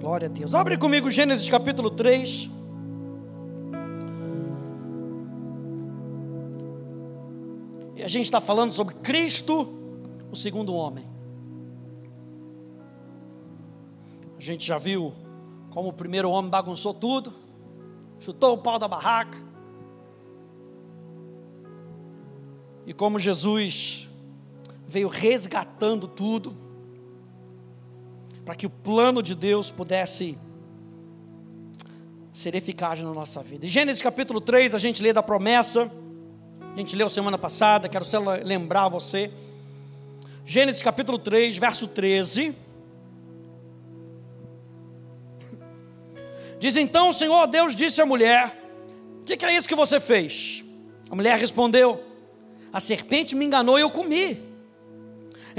Glória a Deus. Abre comigo Gênesis capítulo 3. E a gente está falando sobre Cristo, o segundo homem. A gente já viu como o primeiro homem bagunçou tudo, chutou o pau da barraca. E como Jesus veio resgatando tudo, para que o plano de Deus pudesse ser eficaz na nossa vida. Em Gênesis capítulo 3, a gente lê da promessa, a gente leu semana passada, quero só lembrar você. Gênesis capítulo 3, verso 13. Diz então o Senhor Deus disse à mulher: O que, que é isso que você fez? A mulher respondeu: A serpente me enganou e eu comi.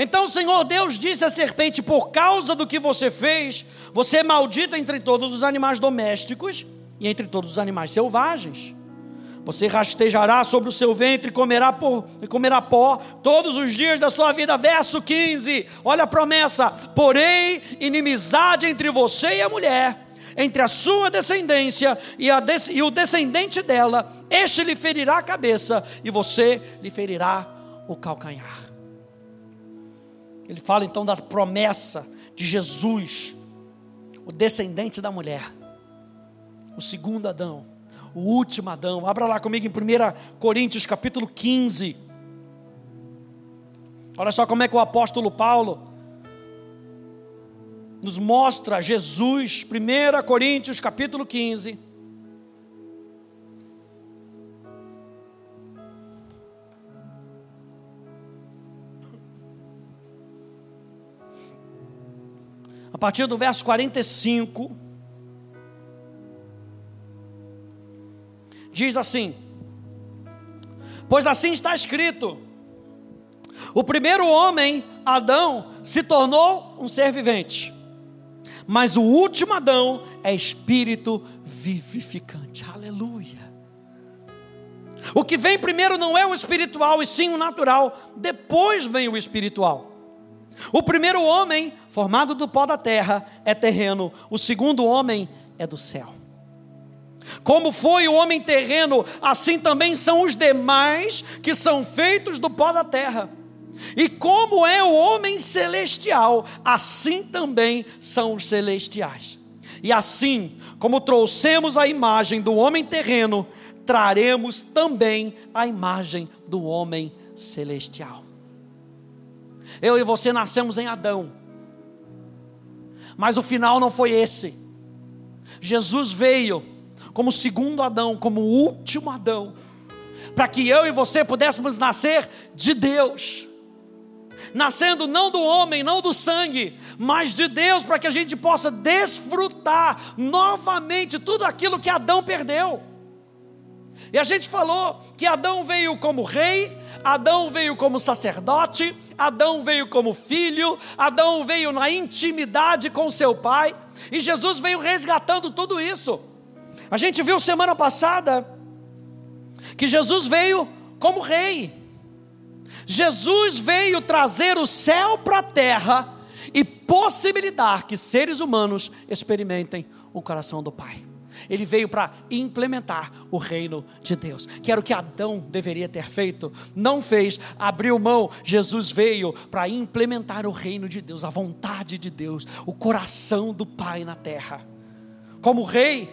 Então o Senhor Deus disse à serpente: Por causa do que você fez, você é maldita entre todos os animais domésticos e entre todos os animais selvagens. Você rastejará sobre o seu ventre e comerá, por, comerá pó todos os dias da sua vida. Verso 15: Olha a promessa: Porém, inimizade entre você e a mulher, entre a sua descendência e, a e o descendente dela, este lhe ferirá a cabeça e você lhe ferirá o calcanhar. Ele fala então da promessa de Jesus, o descendente da mulher, o segundo Adão, o último Adão. Abra lá comigo em 1 Coríntios capítulo 15. Olha só como é que o apóstolo Paulo nos mostra Jesus, 1 Coríntios capítulo 15. A partir do verso 45, diz assim: Pois assim está escrito: o primeiro homem, Adão, se tornou um ser vivente, mas o último Adão é espírito vivificante. Aleluia. O que vem primeiro não é o espiritual, e sim o natural, depois vem o espiritual. O primeiro homem, formado do pó da terra, é terreno, o segundo homem é do céu. Como foi o homem terreno, assim também são os demais que são feitos do pó da terra. E como é o homem celestial, assim também são os celestiais. E assim como trouxemos a imagem do homem terreno, traremos também a imagem do homem celestial. Eu e você nascemos em Adão. Mas o final não foi esse. Jesus veio como segundo Adão, como último Adão, para que eu e você pudéssemos nascer de Deus. Nascendo não do homem, não do sangue, mas de Deus, para que a gente possa desfrutar novamente tudo aquilo que Adão perdeu. E a gente falou que Adão veio como rei, Adão veio como sacerdote, Adão veio como filho, Adão veio na intimidade com seu pai, e Jesus veio resgatando tudo isso. A gente viu semana passada que Jesus veio como rei. Jesus veio trazer o céu para a terra e possibilitar que seres humanos experimentem o coração do Pai. Ele veio para implementar o reino de Deus, que era o que Adão deveria ter feito, não fez, abriu mão. Jesus veio para implementar o reino de Deus, a vontade de Deus, o coração do Pai na terra. Como rei,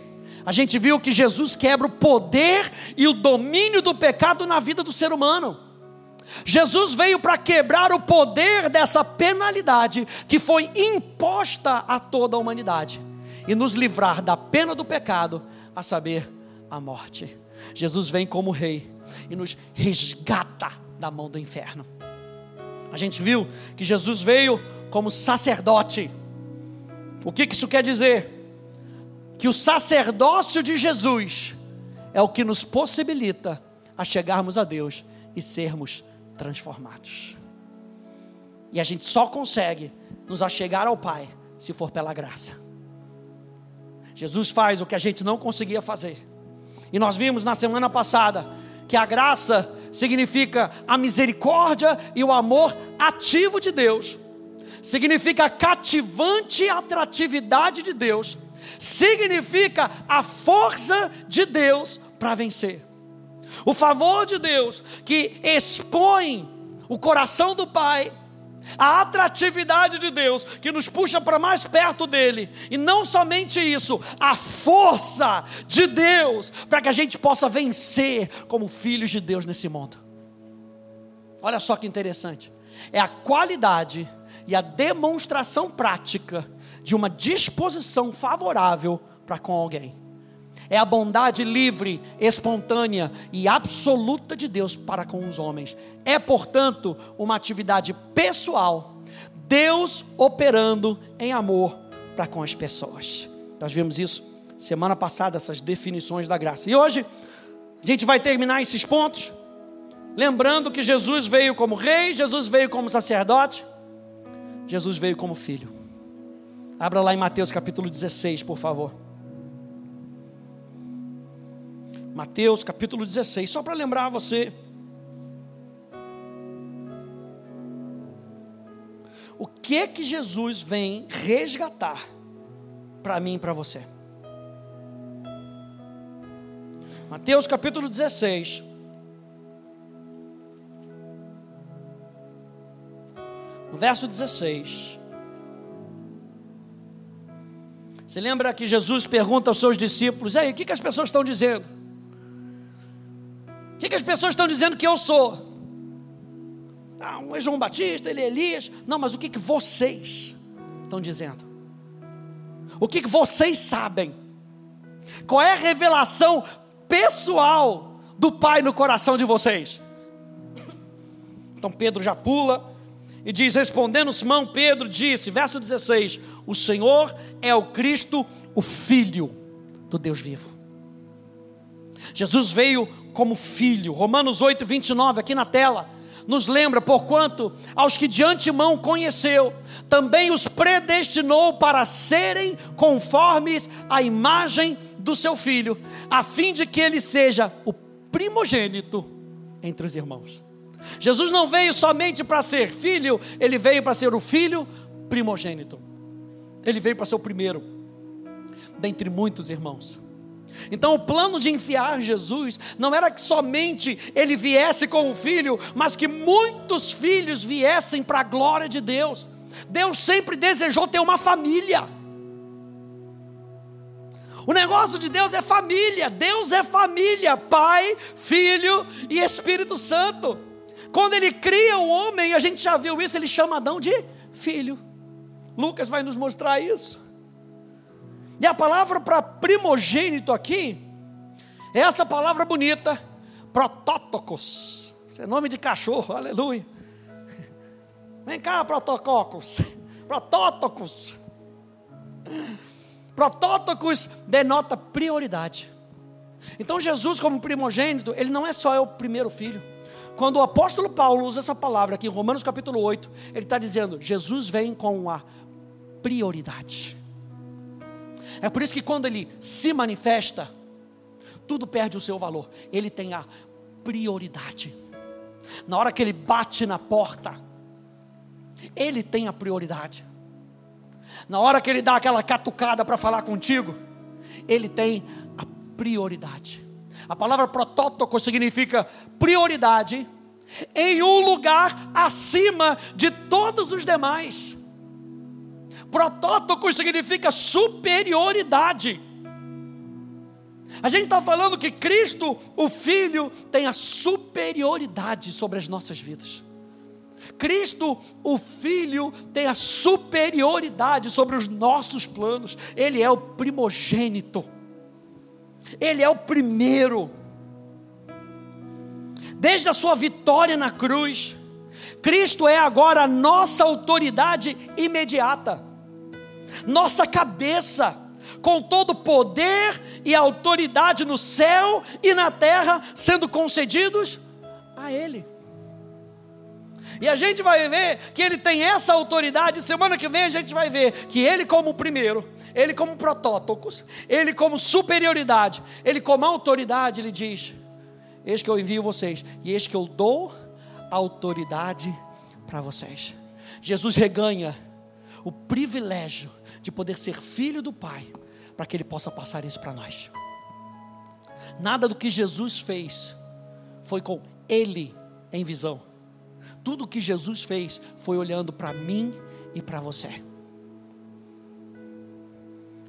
a gente viu que Jesus quebra o poder e o domínio do pecado na vida do ser humano. Jesus veio para quebrar o poder dessa penalidade que foi imposta a toda a humanidade e nos livrar da pena do pecado, a saber, a morte. Jesus vem como rei e nos resgata da mão do inferno. A gente viu que Jesus veio como sacerdote. O que isso quer dizer? Que o sacerdócio de Jesus é o que nos possibilita a chegarmos a Deus e sermos transformados. E a gente só consegue nos achegar ao Pai se for pela graça. Jesus faz o que a gente não conseguia fazer. E nós vimos na semana passada que a graça significa a misericórdia e o amor ativo de Deus, significa cativante atratividade de Deus, significa a força de Deus para vencer. O favor de Deus que expõe o coração do Pai, a atratividade de Deus que nos puxa para mais perto dele, e não somente isso, a força de Deus para que a gente possa vencer como filhos de Deus nesse mundo. Olha só que interessante, é a qualidade e a demonstração prática de uma disposição favorável para com alguém. É a bondade livre, espontânea e absoluta de Deus para com os homens. É, portanto, uma atividade pessoal, Deus operando em amor para com as pessoas. Nós vimos isso semana passada, essas definições da graça. E hoje, a gente vai terminar esses pontos, lembrando que Jesus veio como rei, Jesus veio como sacerdote, Jesus veio como filho. Abra lá em Mateus capítulo 16, por favor. Mateus capítulo 16, só para lembrar você. O que que Jesus vem resgatar para mim e para você? Mateus capítulo 16. No verso 16. Você lembra que Jesus pergunta aos seus discípulos: E aí, o que, que as pessoas estão dizendo? As pessoas estão dizendo que eu sou? Ah, um é João Batista, ele é Elias. Não, mas o que, que vocês estão dizendo? O que, que vocês sabem? Qual é a revelação pessoal do Pai no coração de vocês? Então Pedro já pula e diz: Respondendo Simão, Pedro disse, verso 16: O Senhor é o Cristo, o Filho do Deus vivo. Jesus veio como filho. Romanos 8, 29, aqui na tela, nos lembra: porquanto aos que de antemão conheceu, também os predestinou para serem conformes à imagem do seu filho, a fim de que ele seja o primogênito entre os irmãos. Jesus não veio somente para ser filho, ele veio para ser o filho primogênito. Ele veio para ser o primeiro dentre muitos irmãos. Então, o plano de enfiar Jesus não era que somente ele viesse com o filho, mas que muitos filhos viessem para a glória de Deus. Deus sempre desejou ter uma família. O negócio de Deus é família. Deus é família, Pai, Filho e Espírito Santo. Quando ele cria o homem, a gente já viu isso, ele chama Adão de filho. Lucas vai nos mostrar isso. E a palavra para primogênito aqui é essa palavra bonita, protótocos. Isso é nome de cachorro, aleluia. Vem cá, protococos. Protótocos. Protótocos denota prioridade. Então Jesus, como primogênito, ele não é só o primeiro filho. Quando o apóstolo Paulo usa essa palavra aqui em Romanos capítulo 8, ele está dizendo: Jesus vem com a prioridade. É por isso que quando ele se manifesta, tudo perde o seu valor. Ele tem a prioridade. Na hora que ele bate na porta, ele tem a prioridade. Na hora que ele dá aquela catucada para falar contigo, ele tem a prioridade. A palavra protótipo significa prioridade em um lugar acima de todos os demais. Protótipo significa superioridade. A gente está falando que Cristo, o Filho, tem a superioridade sobre as nossas vidas. Cristo, o Filho, tem a superioridade sobre os nossos planos. Ele é o primogênito. Ele é o primeiro. Desde a sua vitória na cruz, Cristo é agora a nossa autoridade imediata nossa cabeça, com todo poder e autoridade no céu e na terra, sendo concedidos a Ele. E a gente vai ver que ele tem essa autoridade. Semana que vem a gente vai ver que ele, como primeiro, ele, como protótipos, ele, como superioridade, ele, como autoridade, ele diz: Eis que eu envio vocês, e eis que eu dou autoridade para vocês. Jesus reganha o privilégio de poder ser filho do Pai, para que Ele possa passar isso para nós. Nada do que Jesus fez foi com Ele em visão. Tudo que Jesus fez foi olhando para mim e para você.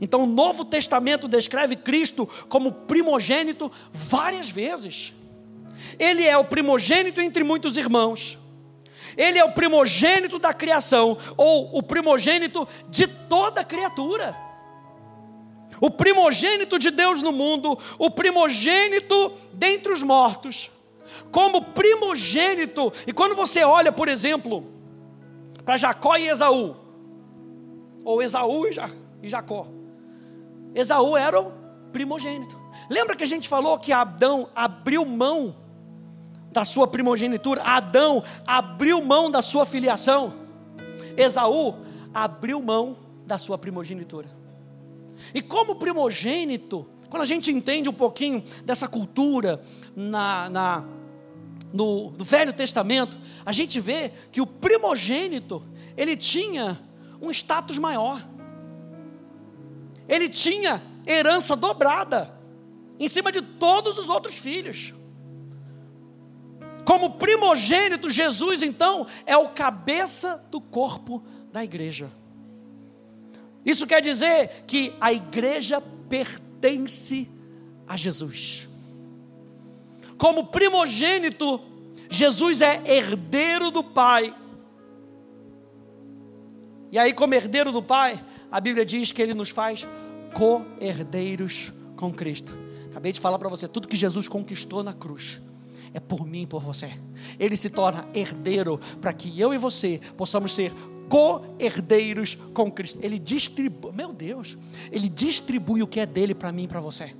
Então, o Novo Testamento descreve Cristo como primogênito várias vezes. Ele é o primogênito entre muitos irmãos. Ele é o primogênito da criação, ou o primogênito de toda criatura. O primogênito de Deus no mundo, o primogênito dentre os mortos. Como primogênito, e quando você olha, por exemplo, para Jacó e Esaú, ou Esaú e Jacó, Esaú era o primogênito. Lembra que a gente falou que Adão abriu mão da sua primogenitura? Adão abriu mão da sua filiação. Esaú abriu mão da sua primogenitura. E como primogênito, quando a gente entende um pouquinho dessa cultura na, na no, no Velho Testamento, a gente vê que o primogênito ele tinha um status maior ele tinha herança dobrada em cima de todos os outros filhos. Como primogênito, Jesus então é o cabeça do corpo da igreja. Isso quer dizer que a igreja pertence a Jesus. Como primogênito, Jesus é herdeiro do Pai. E aí, como herdeiro do Pai, a Bíblia diz que ele nos faz co-herdeiros com Cristo. Acabei de falar para você, tudo que Jesus conquistou na cruz é por mim e por você. Ele se torna herdeiro para que eu e você possamos ser co-herdeiros com Cristo. Ele distribui, meu Deus, ele distribui o que é dele para mim e para você.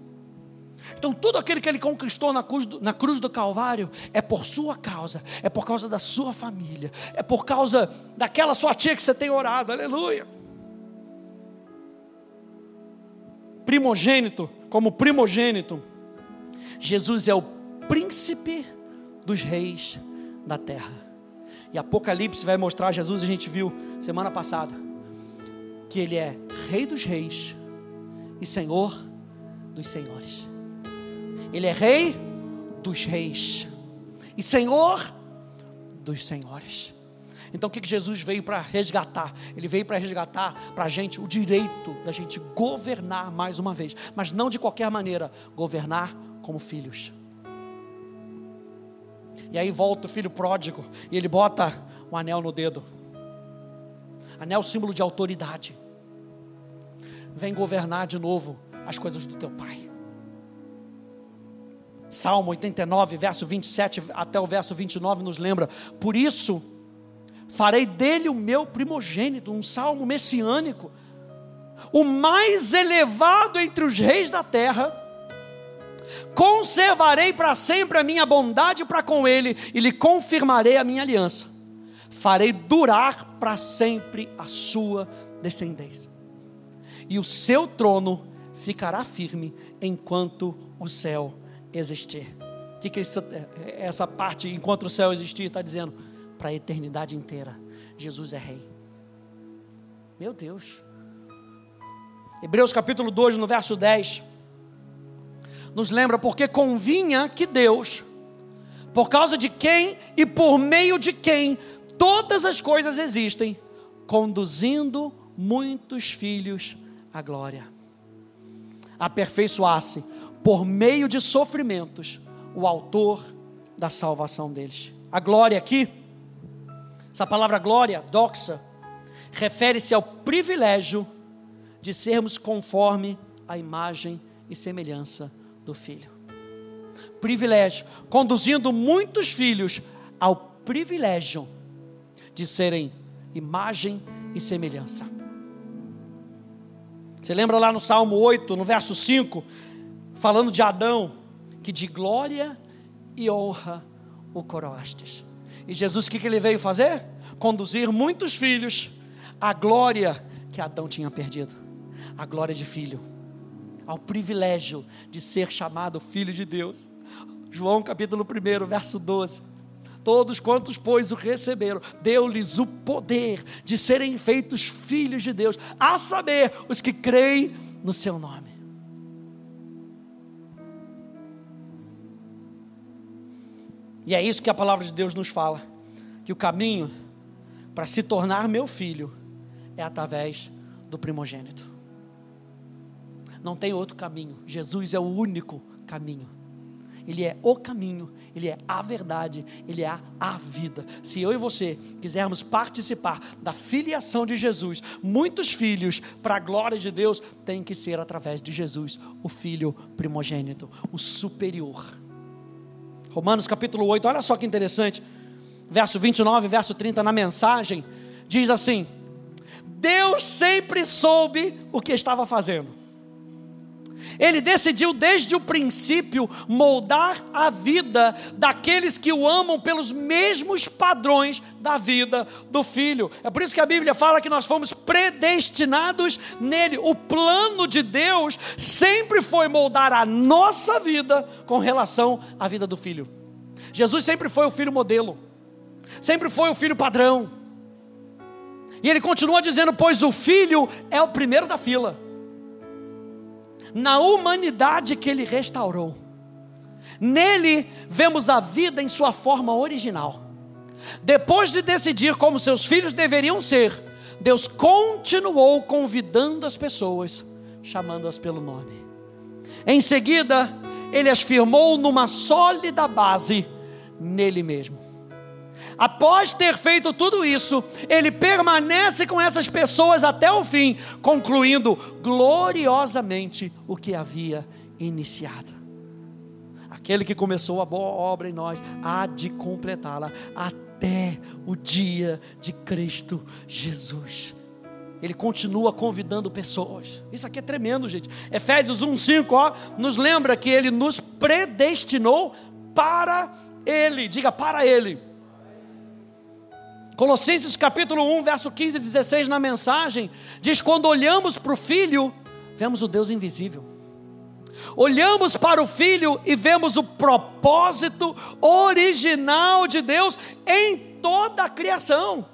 Então, tudo aquilo que ele conquistou na cruz, do, na cruz do Calvário é por sua causa, é por causa da sua família, é por causa daquela sua tia que você tem orado, aleluia. primogênito, como primogênito, Jesus é o príncipe dos reis da terra. E Apocalipse vai mostrar Jesus, a gente viu semana passada, que ele é rei dos reis e senhor dos senhores. Ele é rei dos reis e senhor dos senhores. Então o que, Jesus veio para resgatar? Ele veio para resgatar para a gente o direito da gente governar mais uma vez, mas não de qualquer maneira, governar como filhos. E aí volta o filho pródigo e ele bota um anel no dedo. Anel símbolo de autoridade. Vem governar de novo as coisas do teu pai. Salmo 89, verso 27 até o verso 29 nos lembra: Por isso farei dele o meu primogênito, um salmo messiânico, o mais elevado entre os reis da terra. Conservarei para sempre a minha bondade para com ele e lhe confirmarei a minha aliança. Farei durar para sempre a sua descendência. E o seu trono ficará firme enquanto o céu existir. O que, que essa parte, enquanto o céu existir, está dizendo? para a eternidade inteira. Jesus é Rei. Meu Deus. Hebreus capítulo 2, no verso 10, nos lembra porque convinha que Deus, por causa de quem e por meio de quem todas as coisas existem, conduzindo muitos filhos à glória. Aperfeiçoasse por meio de sofrimentos o autor da salvação deles. A glória aqui essa palavra glória, doxa, refere-se ao privilégio de sermos conforme a imagem e semelhança do Filho. Privilégio, conduzindo muitos filhos ao privilégio de serem imagem e semelhança. Você lembra lá no Salmo 8, no verso 5, falando de Adão, que de glória e honra o coroastes. E Jesus, o que, que ele veio fazer? Conduzir muitos filhos à glória que Adão tinha perdido a glória de filho, ao privilégio de ser chamado filho de Deus. João capítulo 1, verso 12. todos quantos, pois, o receberam, deu-lhes o poder de serem feitos filhos de Deus, a saber, os que creem no seu nome. E é isso que a palavra de Deus nos fala: que o caminho para se tornar meu filho é através do primogênito. Não tem outro caminho. Jesus é o único caminho. Ele é o caminho, Ele é a verdade, Ele é a, vida. Se eu e você quisermos participar da filiação de Jesus, muitos filhos para a glória de Deus tem que ser através de Jesus, o Filho primogênito, o superior. Romanos capítulo 8, olha só que interessante, verso 29, verso 30 na mensagem, diz assim: Deus sempre soube o que estava fazendo. Ele decidiu desde o princípio moldar a vida daqueles que o amam pelos mesmos padrões da vida do filho. É por isso que a Bíblia fala que nós fomos predestinados nele. O plano de Deus sempre foi moldar a nossa vida com relação à vida do filho. Jesus sempre foi o filho modelo, sempre foi o filho padrão. E ele continua dizendo: Pois o filho é o primeiro da fila na humanidade que ele restaurou. Nele vemos a vida em sua forma original. Depois de decidir como seus filhos deveriam ser, Deus continuou convidando as pessoas, chamando-as pelo nome. Em seguida, ele as firmou numa sólida base nele mesmo. Após ter feito tudo isso, ele permanece com essas pessoas até o fim, concluindo gloriosamente o que havia iniciado. Aquele que começou a boa obra em nós há de completá-la até o dia de Cristo Jesus. Ele continua convidando pessoas. Isso aqui é tremendo, gente. Efésios 1:5, ó, nos lembra que ele nos predestinou para ele. Diga para ele Colossenses capítulo 1, verso 15 e 16 na mensagem, diz: Quando olhamos para o Filho, vemos o Deus invisível. Olhamos para o Filho e vemos o propósito original de Deus em toda a criação.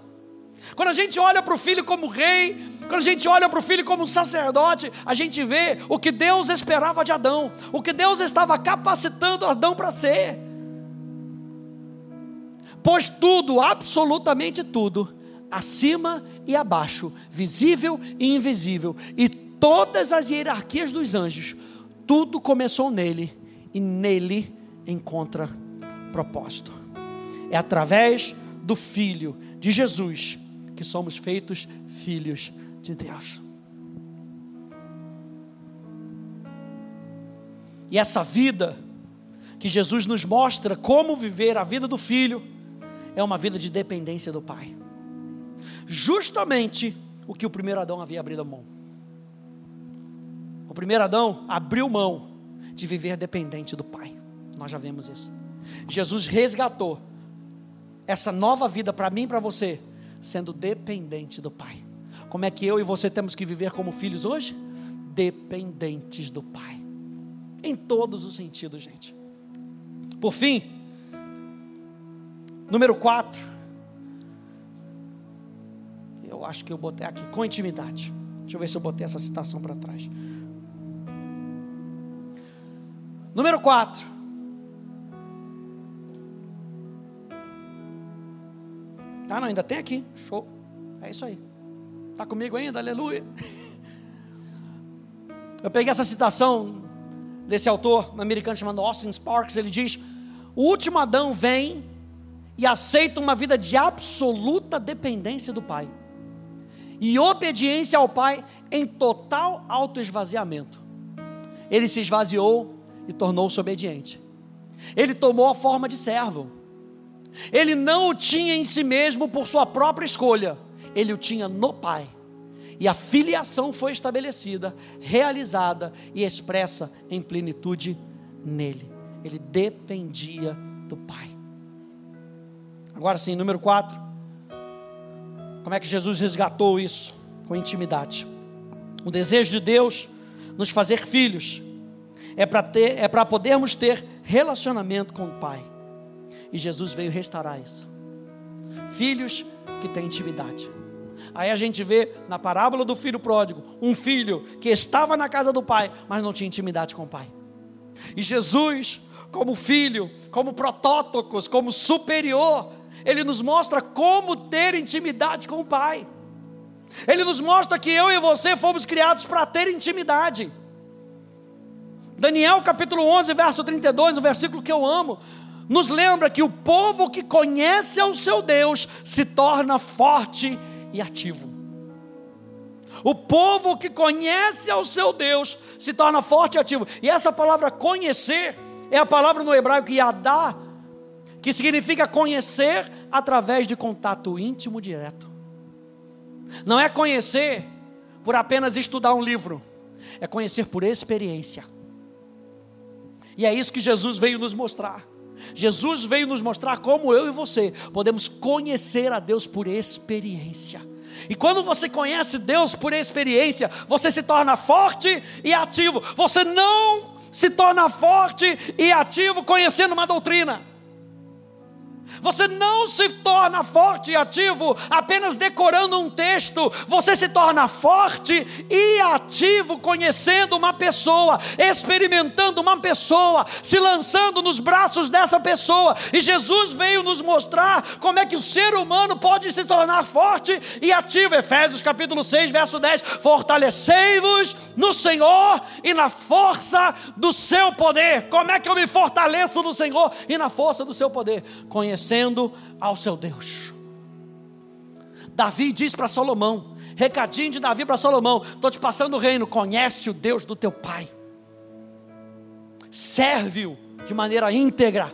Quando a gente olha para o Filho como rei, quando a gente olha para o Filho como sacerdote, a gente vê o que Deus esperava de Adão, o que Deus estava capacitando Adão para ser. Pois tudo, absolutamente tudo, acima e abaixo, visível e invisível, e todas as hierarquias dos anjos, tudo começou nele e nele encontra propósito. É através do Filho de Jesus que somos feitos filhos de Deus. E essa vida que Jesus nos mostra como viver a vida do Filho é uma vida de dependência do Pai. Justamente o que o primeiro Adão havia abrido mão. O primeiro Adão abriu mão de viver dependente do Pai. Nós já vemos isso. Jesus resgatou essa nova vida para mim e para você, sendo dependente do Pai. Como é que eu e você temos que viver como filhos hoje? Dependentes do Pai. Em todos os sentidos, gente. Por fim, Número 4. Eu acho que eu botei aqui, com intimidade. Deixa eu ver se eu botei essa citação para trás. Número 4. Ah, não, ainda tem aqui. Show. É isso aí. Está comigo ainda? Aleluia. Eu peguei essa citação desse autor americano chamado Austin Sparks. Ele diz: O último Adão vem e aceita uma vida de absoluta dependência do Pai e obediência ao Pai em total autoesvaziamento. Ele se esvaziou e tornou-se obediente. Ele tomou a forma de servo. Ele não o tinha em si mesmo por sua própria escolha, ele o tinha no Pai. E a filiação foi estabelecida, realizada e expressa em plenitude nele. Ele dependia do Pai. Agora sim, número 4. Como é que Jesus resgatou isso? Com intimidade. O desejo de Deus nos fazer filhos é para ter é para podermos ter relacionamento com o Pai. E Jesus veio restaurar isso. Filhos que têm intimidade. Aí a gente vê na parábola do filho pródigo, um filho que estava na casa do pai, mas não tinha intimidade com o pai. E Jesus, como filho, como protótocos, como superior, ele nos mostra como ter intimidade com o pai. Ele nos mostra que eu e você fomos criados para ter intimidade. Daniel capítulo 11, verso 32, o versículo que eu amo, nos lembra que o povo que conhece ao seu Deus se torna forte e ativo. O povo que conhece ao seu Deus se torna forte e ativo. E essa palavra conhecer é a palavra no hebraico yadá, que significa conhecer através de contato íntimo direto. Não é conhecer por apenas estudar um livro, é conhecer por experiência. E é isso que Jesus veio nos mostrar. Jesus veio nos mostrar como eu e você podemos conhecer a Deus por experiência. E quando você conhece Deus por experiência, você se torna forte e ativo. Você não se torna forte e ativo conhecendo uma doutrina. Você não se torna forte e ativo apenas decorando um texto, você se torna forte e ativo conhecendo uma pessoa, experimentando uma pessoa, se lançando nos braços dessa pessoa. E Jesus veio nos mostrar como é que o ser humano pode se tornar forte e ativo. Efésios capítulo 6, verso 10: Fortalecei-vos no Senhor e na força do seu poder. Como é que eu me fortaleço no Senhor e na força do seu poder? Conhecendo ao seu Deus. Davi diz para Salomão, recadinho de Davi para Salomão: estou te passando o reino, conhece o Deus do teu pai, serve-o de maneira íntegra,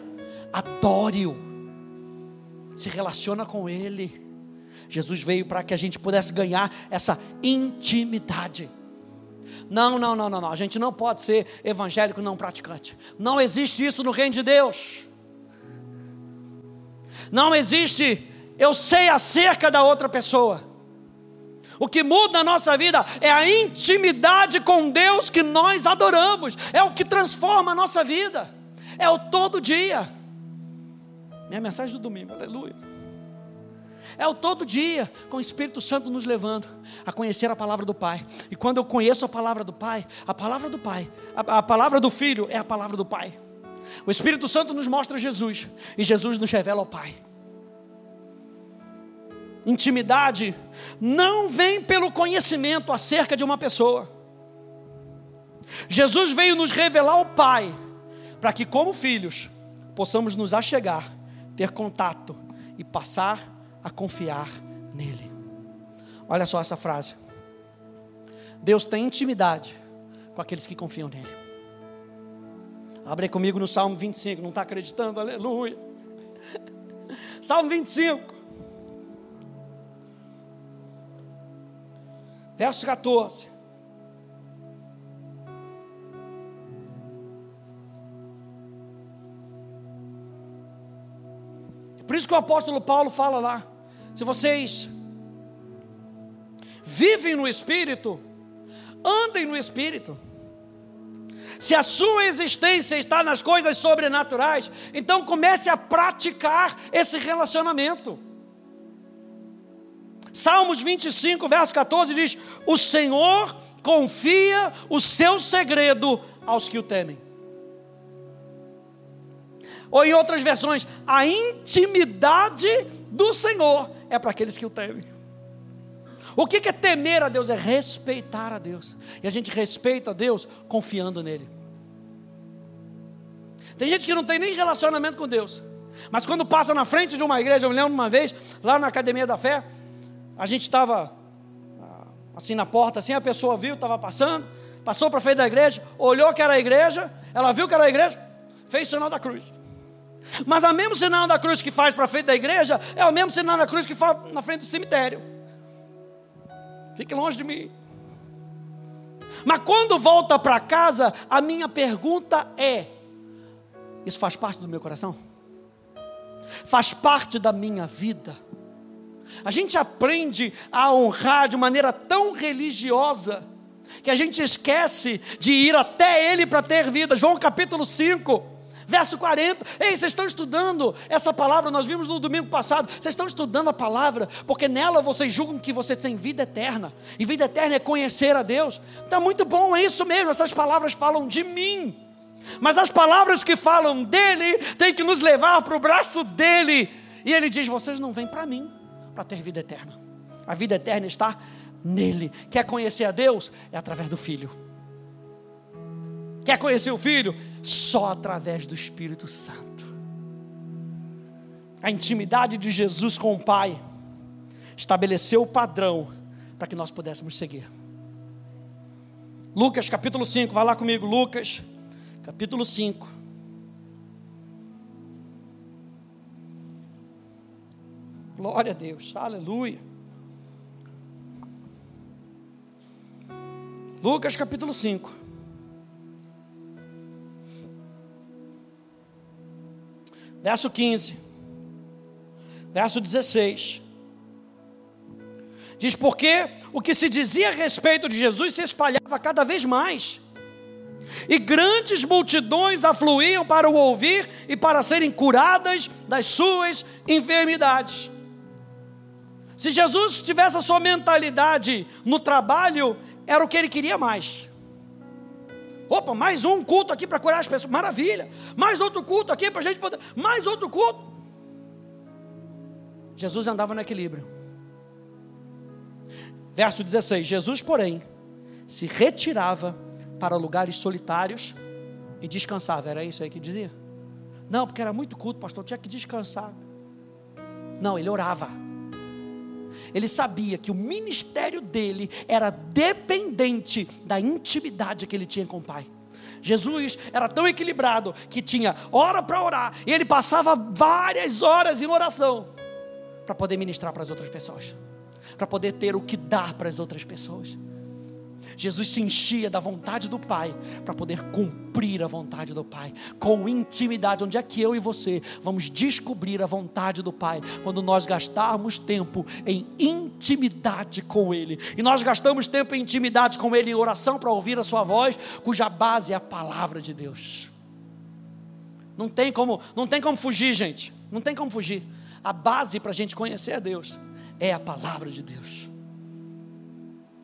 adore-o, se relaciona com ele. Jesus veio para que a gente pudesse ganhar essa intimidade. Não, não, não, não, não. A gente não pode ser evangélico não praticante. Não existe isso no reino de Deus. Não existe eu sei acerca da outra pessoa. O que muda na nossa vida é a intimidade com Deus que nós adoramos, é o que transforma a nossa vida, é o todo dia. Minha mensagem do domingo, aleluia. É o todo dia, com o Espírito Santo nos levando a conhecer a palavra do Pai. E quando eu conheço a palavra do Pai, a palavra do Pai, a, a palavra do Filho é a palavra do Pai. O Espírito Santo nos mostra Jesus e Jesus nos revela ao Pai. Intimidade não vem pelo conhecimento acerca de uma pessoa. Jesus veio nos revelar o Pai, para que, como filhos, possamos nos achegar, ter contato e passar a confiar nele. Olha só essa frase. Deus tem intimidade com aqueles que confiam nele. Abre comigo no Salmo 25, não está acreditando? Aleluia. Salmo 25. Verso 14. Por isso que o apóstolo Paulo fala lá: se vocês vivem no Espírito, andem no Espírito. Se a sua existência está nas coisas sobrenaturais, então comece a praticar esse relacionamento. Salmos 25, verso 14 diz: O Senhor confia o seu segredo aos que o temem. Ou em outras versões, a intimidade do Senhor é para aqueles que o temem. O que é temer a Deus? É respeitar a Deus. E a gente respeita a Deus confiando nele. Tem gente que não tem nem relacionamento com Deus. Mas quando passa na frente de uma igreja, eu me lembro uma vez, lá na Academia da Fé, a gente estava ah, assim na porta, assim, a pessoa viu, estava passando, passou para frente da igreja, olhou que era a igreja, ela viu que era a igreja, fez o sinal da cruz. Mas o mesmo sinal da cruz que faz para frente da igreja é o mesmo sinal da cruz que faz na frente do cemitério. Fique longe de mim. Mas quando volta para casa, a minha pergunta é: isso faz parte do meu coração? Faz parte da minha vida? A gente aprende a honrar de maneira tão religiosa que a gente esquece de ir até Ele para ter vida. João capítulo 5, verso 40. Ei, vocês estão estudando essa palavra, nós vimos no domingo passado. Vocês estão estudando a palavra, porque nela vocês julgam que vocês têm vida eterna. E vida eterna é conhecer a Deus. Está muito bom, é isso mesmo. Essas palavras falam de mim. Mas as palavras que falam dele têm que nos levar para o braço dele. E ele diz: vocês não vêm para mim para ter vida eterna. A vida eterna está nele. Quer conhecer a Deus? É através do Filho. Quer conhecer o Filho? Só através do Espírito Santo. A intimidade de Jesus com o Pai estabeleceu o padrão para que nós pudéssemos seguir. Lucas capítulo 5, vai lá comigo, Lucas capítulo 5. Glória a Deus, aleluia. Lucas capítulo 5. Verso 15. Verso 16. Diz: Porque o que se dizia a respeito de Jesus se espalhava cada vez mais. E grandes multidões afluíam para o ouvir e para serem curadas das suas enfermidades. Se Jesus tivesse a sua mentalidade no trabalho, era o que ele queria mais. Opa, mais um culto aqui para curar as pessoas, maravilha. Mais outro culto aqui para a gente poder, mais outro culto. Jesus andava no equilíbrio. Verso 16: Jesus, porém, se retirava para lugares solitários e descansava. Era isso aí que dizia? Não, porque era muito culto, pastor, tinha que descansar. Não, ele orava. Ele sabia que o ministério dele era dependente da intimidade que ele tinha com o Pai. Jesus era tão equilibrado que tinha hora para orar, e ele passava várias horas em oração para poder ministrar para as outras pessoas, para poder ter o que dar para as outras pessoas. Jesus se enchia da vontade do Pai para poder cumprir a vontade do Pai, com intimidade. Onde é que eu e você vamos descobrir a vontade do Pai? Quando nós gastarmos tempo em intimidade com Ele. E nós gastamos tempo em intimidade com Ele em oração para ouvir a Sua voz, cuja base é a palavra de Deus. Não tem como, não tem como fugir, gente. Não tem como fugir. A base para a gente conhecer a Deus é a palavra de Deus.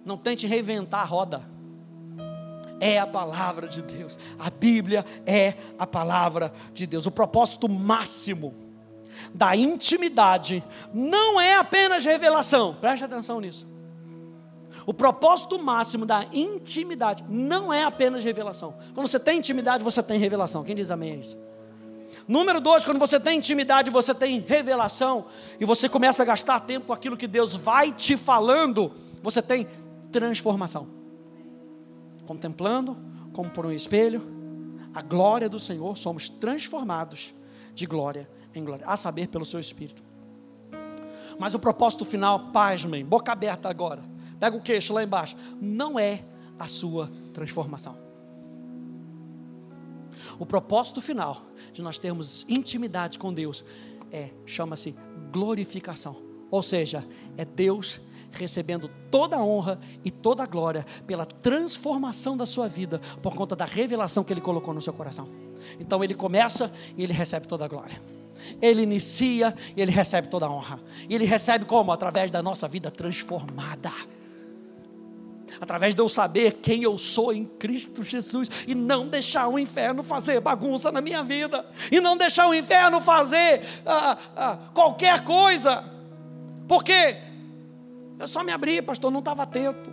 Não tente reinventar a roda. É a palavra de Deus. A Bíblia é a palavra de Deus. O propósito máximo da intimidade não é apenas revelação. Preste atenção nisso. O propósito máximo da intimidade não é apenas revelação. Quando você tem intimidade, você tem revelação. Quem diz amém a isso? Número dois, quando você tem intimidade, você tem revelação, e você começa a gastar tempo com aquilo que Deus vai te falando, você tem transformação. Contemplando, como por um espelho, a glória do Senhor, somos transformados de glória em glória, a saber, pelo seu Espírito. Mas o propósito final, pasmem, boca aberta agora, pega o queixo lá embaixo, não é a sua transformação. O propósito final de nós termos intimidade com Deus é, chama-se glorificação. Ou seja, é Deus recebendo toda a honra e toda a glória pela transformação da sua vida por conta da revelação que ele colocou no seu coração. Então ele começa e ele recebe toda a glória. Ele inicia e ele recebe toda a honra. E ele recebe como? Através da nossa vida transformada. Através de eu saber quem eu sou em Cristo Jesus e não deixar o inferno fazer bagunça na minha vida, e não deixar o inferno fazer ah, ah, qualquer coisa, porque eu só me abri, pastor, não estava atento.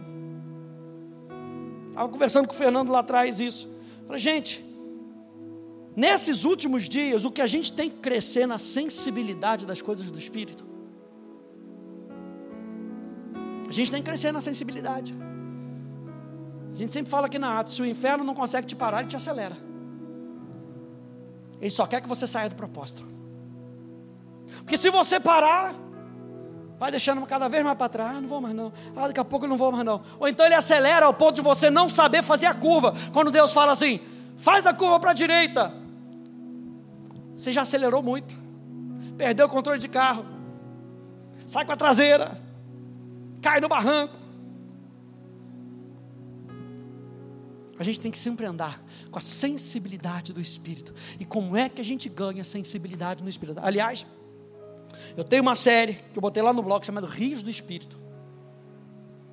Estava conversando com o Fernando lá atrás isso. Falei, gente, nesses últimos dias, o que a gente tem que crescer na sensibilidade das coisas do Espírito. A gente tem que crescer na sensibilidade. A gente sempre fala aqui na arte, se o inferno não consegue te parar, ele te acelera. Ele só quer que você saia do propósito. Porque se você parar, vai deixando cada vez mais para trás, ah, não vou mais não, ah, daqui a pouco eu não vou mais não. Ou então ele acelera ao ponto de você não saber fazer a curva. Quando Deus fala assim, faz a curva para a direita, você já acelerou muito, perdeu o controle de carro, sai com a traseira, cai no barranco. A gente tem que sempre andar com a sensibilidade do Espírito. E como é que a gente ganha sensibilidade no Espírito? Aliás, eu tenho uma série que eu botei lá no blog chamada Rios do Espírito.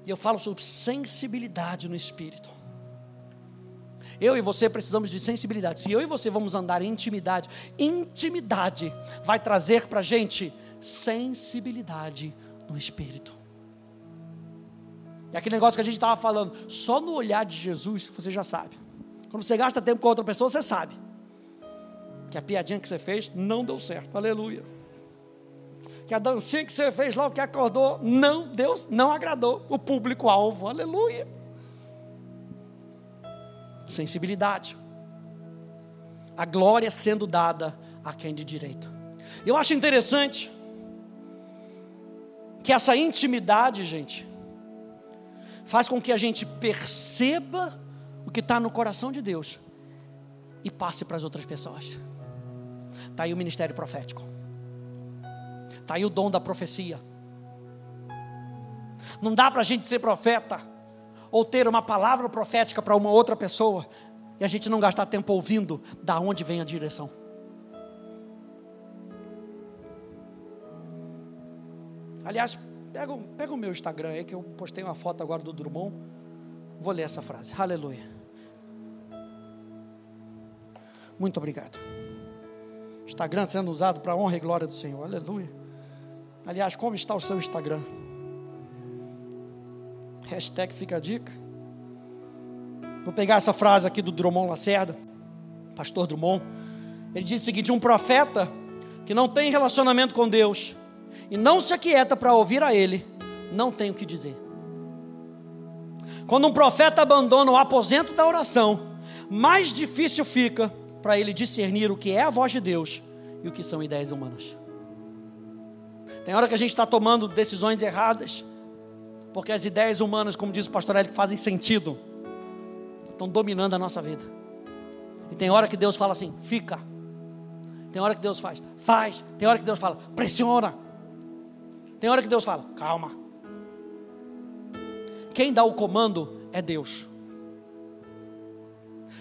E eu falo sobre sensibilidade no Espírito. Eu e você precisamos de sensibilidade. Se eu e você vamos andar em intimidade, intimidade vai trazer para a gente sensibilidade no Espírito. É aquele negócio que a gente estava falando, só no olhar de Jesus você já sabe. Quando você gasta tempo com outra pessoa, você sabe que a piadinha que você fez não deu certo. Aleluia. Que a dancinha que você fez logo que acordou não deu, não agradou o público alvo. Aleluia. Sensibilidade. A glória sendo dada a quem de direito. Eu acho interessante que essa intimidade, gente, faz com que a gente perceba o que está no coração de Deus e passe para as outras pessoas. Está aí o ministério profético, está aí o dom da profecia. Não dá para a gente ser profeta ou ter uma palavra profética para uma outra pessoa e a gente não gastar tempo ouvindo da onde vem a direção. Aliás, Pega, pega o meu Instagram aí, que eu postei uma foto agora do Drummond. Vou ler essa frase. Aleluia. Muito obrigado. Instagram sendo usado para a honra e glória do Senhor. Aleluia. Aliás, como está o seu Instagram? Hashtag fica a dica. Vou pegar essa frase aqui do Drummond Lacerda, pastor Drummond. Ele diz o seguinte: um profeta que não tem relacionamento com Deus e não se aquieta para ouvir a Ele, não tem o que dizer. Quando um profeta abandona o aposento da oração, mais difícil fica para ele discernir o que é a voz de Deus e o que são ideias humanas. Tem hora que a gente está tomando decisões erradas, porque as ideias humanas, como diz o pastor Hélio, fazem sentido, estão dominando a nossa vida. E tem hora que Deus fala assim: fica. Tem hora que Deus faz, faz. Tem hora que Deus fala, pressiona. Tem hora que Deus fala, calma. Quem dá o comando é Deus.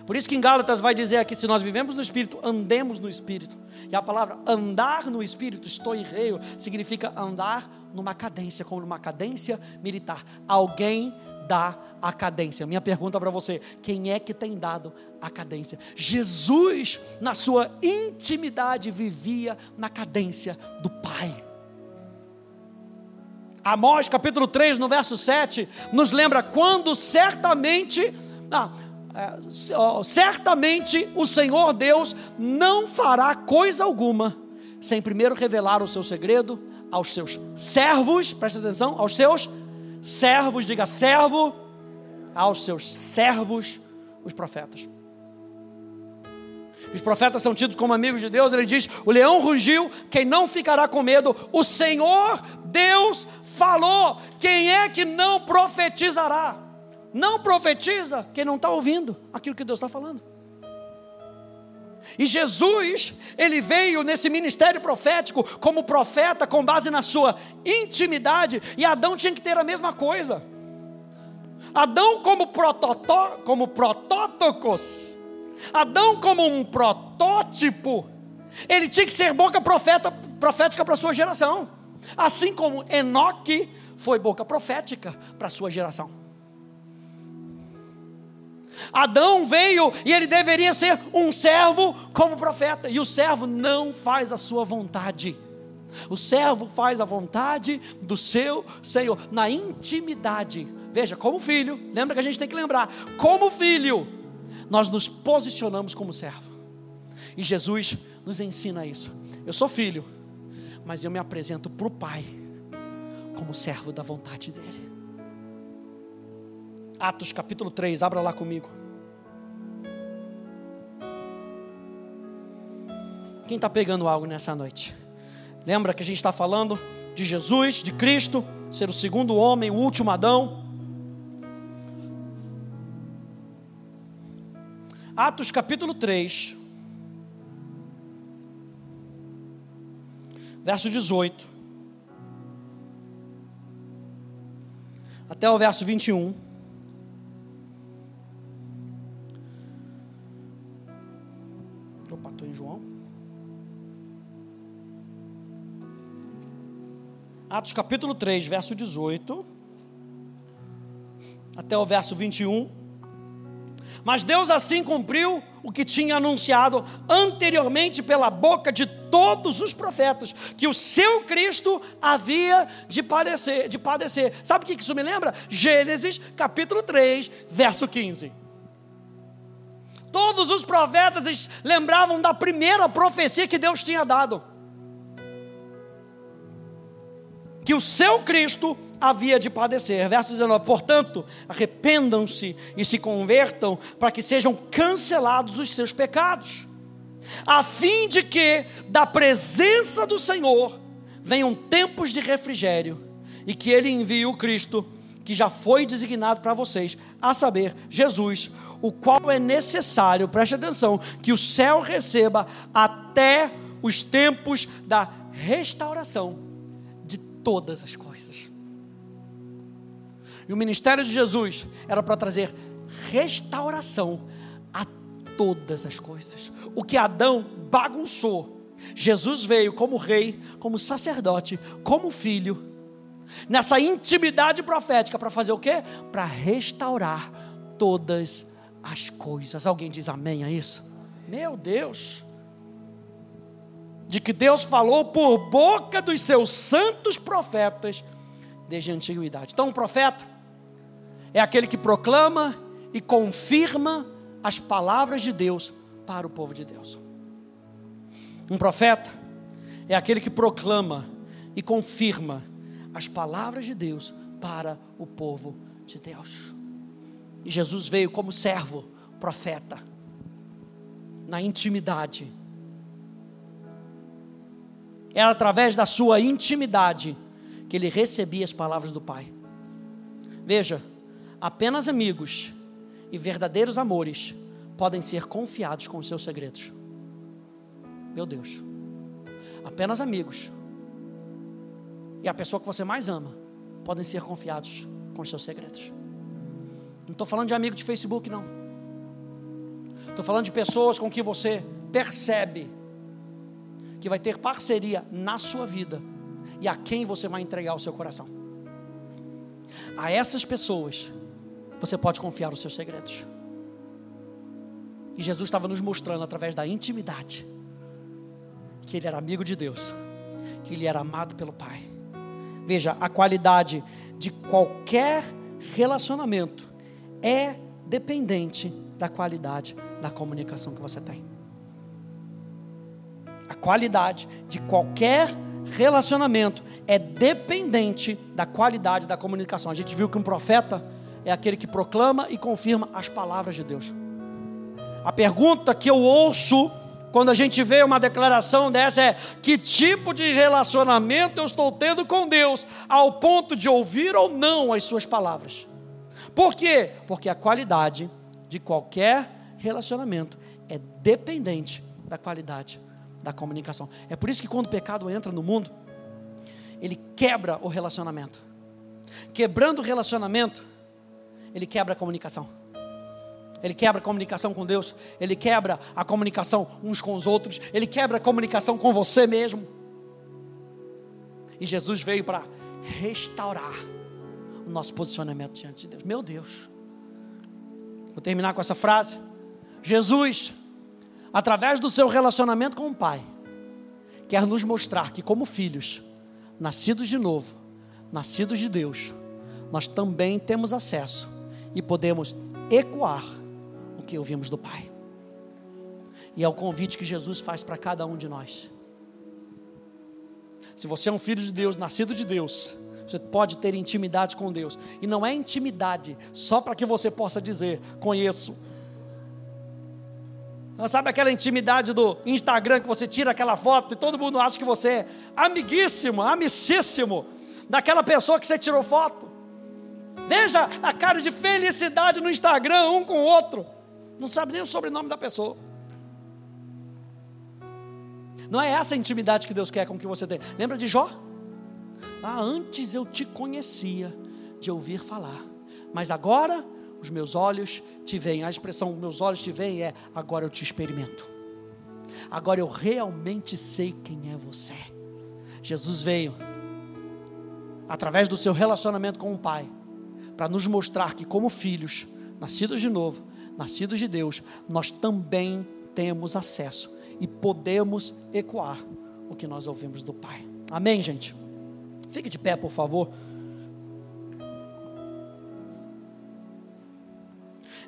Por isso que em Gálatas vai dizer aqui: se nós vivemos no Espírito, andemos no Espírito. E a palavra andar no Espírito, estou em reio, significa andar numa cadência, como numa cadência militar. Alguém dá a cadência. Minha pergunta para você: quem é que tem dado a cadência? Jesus, na sua intimidade, vivia na cadência do Pai. Amós capítulo 3, no verso 7, nos lembra quando certamente, ah, certamente o Senhor Deus não fará coisa alguma sem primeiro revelar o seu segredo aos seus servos, presta atenção, aos seus servos, diga servo, aos seus servos, os profetas. Os profetas são tidos como amigos de Deus. Ele diz: O leão rugiu, quem não ficará com medo? O Senhor Deus falou. Quem é que não profetizará? Não profetiza quem não está ouvindo aquilo que Deus está falando. E Jesus, ele veio nesse ministério profético como profeta com base na sua intimidade, e Adão tinha que ter a mesma coisa. Adão como prototó, como protótocos, Adão, como um protótipo, ele tinha que ser boca profeta, profética para a sua geração. Assim como Enoque foi boca profética para a sua geração. Adão veio e ele deveria ser um servo como profeta, e o servo não faz a sua vontade. O servo faz a vontade do seu Senhor na intimidade. Veja, como filho, lembra que a gente tem que lembrar, como filho, nós nos posicionamos como servo. E Jesus nos ensina isso. Eu sou filho, mas eu me apresento para o Pai como servo da vontade dEle. Atos capítulo 3, abra lá comigo. Quem está pegando algo nessa noite? Lembra que a gente está falando de Jesus, de Cristo, ser o segundo homem, o último Adão. Atos capítulo 3, verso 18, até o verso 21. Atos capítulo 3, verso 18 até o verso 21. Mas Deus assim cumpriu o que tinha anunciado anteriormente pela boca de todos os profetas, que o seu Cristo havia de padecer. De padecer. Sabe o que isso me lembra? Gênesis capítulo 3, verso 15. Todos os profetas lembravam da primeira profecia que Deus tinha dado. Que o seu Cristo havia de padecer. Verso 19: Portanto, arrependam-se e se convertam, para que sejam cancelados os seus pecados, a fim de que, da presença do Senhor, venham tempos de refrigério e que Ele envie o Cristo que já foi designado para vocês, a saber, Jesus, o qual é necessário, preste atenção, que o céu receba até os tempos da restauração todas as coisas. E o ministério de Jesus era para trazer restauração a todas as coisas. O que Adão bagunçou, Jesus veio como rei, como sacerdote, como filho, nessa intimidade profética para fazer o quê? Para restaurar todas as coisas. Alguém diz amém a isso? Meu Deus! De que Deus falou por boca dos seus santos profetas desde a antiguidade. Então, um profeta é aquele que proclama e confirma as palavras de Deus para o povo de Deus. Um profeta é aquele que proclama e confirma as palavras de Deus para o povo de Deus. E Jesus veio como servo, profeta, na intimidade. Era através da sua intimidade que ele recebia as palavras do Pai. Veja, apenas amigos e verdadeiros amores podem ser confiados com os seus segredos. Meu Deus. Apenas amigos e a pessoa que você mais ama podem ser confiados com os seus segredos. Não estou falando de amigo de Facebook, não. Estou falando de pessoas com que você percebe que vai ter parceria na sua vida e a quem você vai entregar o seu coração. A essas pessoas você pode confiar os seus segredos. E Jesus estava nos mostrando através da intimidade que ele era amigo de Deus, que ele era amado pelo Pai. Veja, a qualidade de qualquer relacionamento é dependente da qualidade da comunicação que você tem. Qualidade de qualquer relacionamento é dependente da qualidade da comunicação. A gente viu que um profeta é aquele que proclama e confirma as palavras de Deus. A pergunta que eu ouço quando a gente vê uma declaração dessa é: que tipo de relacionamento eu estou tendo com Deus, ao ponto de ouvir ou não as suas palavras? Por quê? Porque a qualidade de qualquer relacionamento é dependente da qualidade da comunicação. É por isso que quando o pecado entra no mundo, ele quebra o relacionamento. Quebrando o relacionamento, ele quebra a comunicação. Ele quebra a comunicação com Deus, ele quebra a comunicação uns com os outros, ele quebra a comunicação com você mesmo. E Jesus veio para restaurar o nosso posicionamento diante de Deus. Meu Deus. Vou terminar com essa frase. Jesus, através do seu relacionamento com o Pai, quer nos mostrar que, como filhos, nascidos de novo, nascidos de Deus, nós também temos acesso e podemos ecoar o que ouvimos do Pai. E é o convite que Jesus faz para cada um de nós. Se você é um filho de Deus, nascido de Deus, você pode ter intimidade com Deus. E não é intimidade só para que você possa dizer: conheço. Sabe aquela intimidade do Instagram que você tira aquela foto e todo mundo acha que você é amiguíssimo, amicíssimo daquela pessoa que você tirou foto. Veja a cara de felicidade no Instagram, um com o outro. Não sabe nem o sobrenome da pessoa. Não é essa a intimidade que Deus quer com que você tenha. Lembra de Jó? Ah, antes eu te conhecia de ouvir falar, mas agora os meus olhos te veem. A expressão meus olhos te veem é agora eu te experimento. agora eu realmente sei quem é você. Jesus veio, através do seu relacionamento com o Pai, para nos mostrar que, como filhos, nascidos de novo, nascidos de Deus, nós também temos acesso e podemos ecoar o que nós ouvimos do Pai. Amém, gente? Fique de pé, por favor.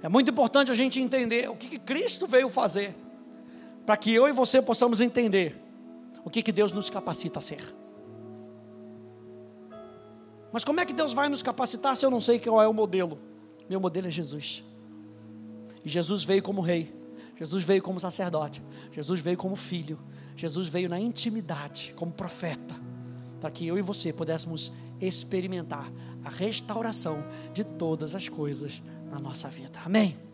É muito importante a gente entender o que, que Cristo veio fazer, para que eu e você possamos entender o que, que Deus nos capacita a ser. Mas como é que Deus vai nos capacitar se eu não sei qual é o modelo? Meu modelo é Jesus. E Jesus veio como rei, Jesus veio como sacerdote, Jesus veio como filho, Jesus veio na intimidade, como profeta, para que eu e você pudéssemos experimentar a restauração de todas as coisas na nossa vida. Amém?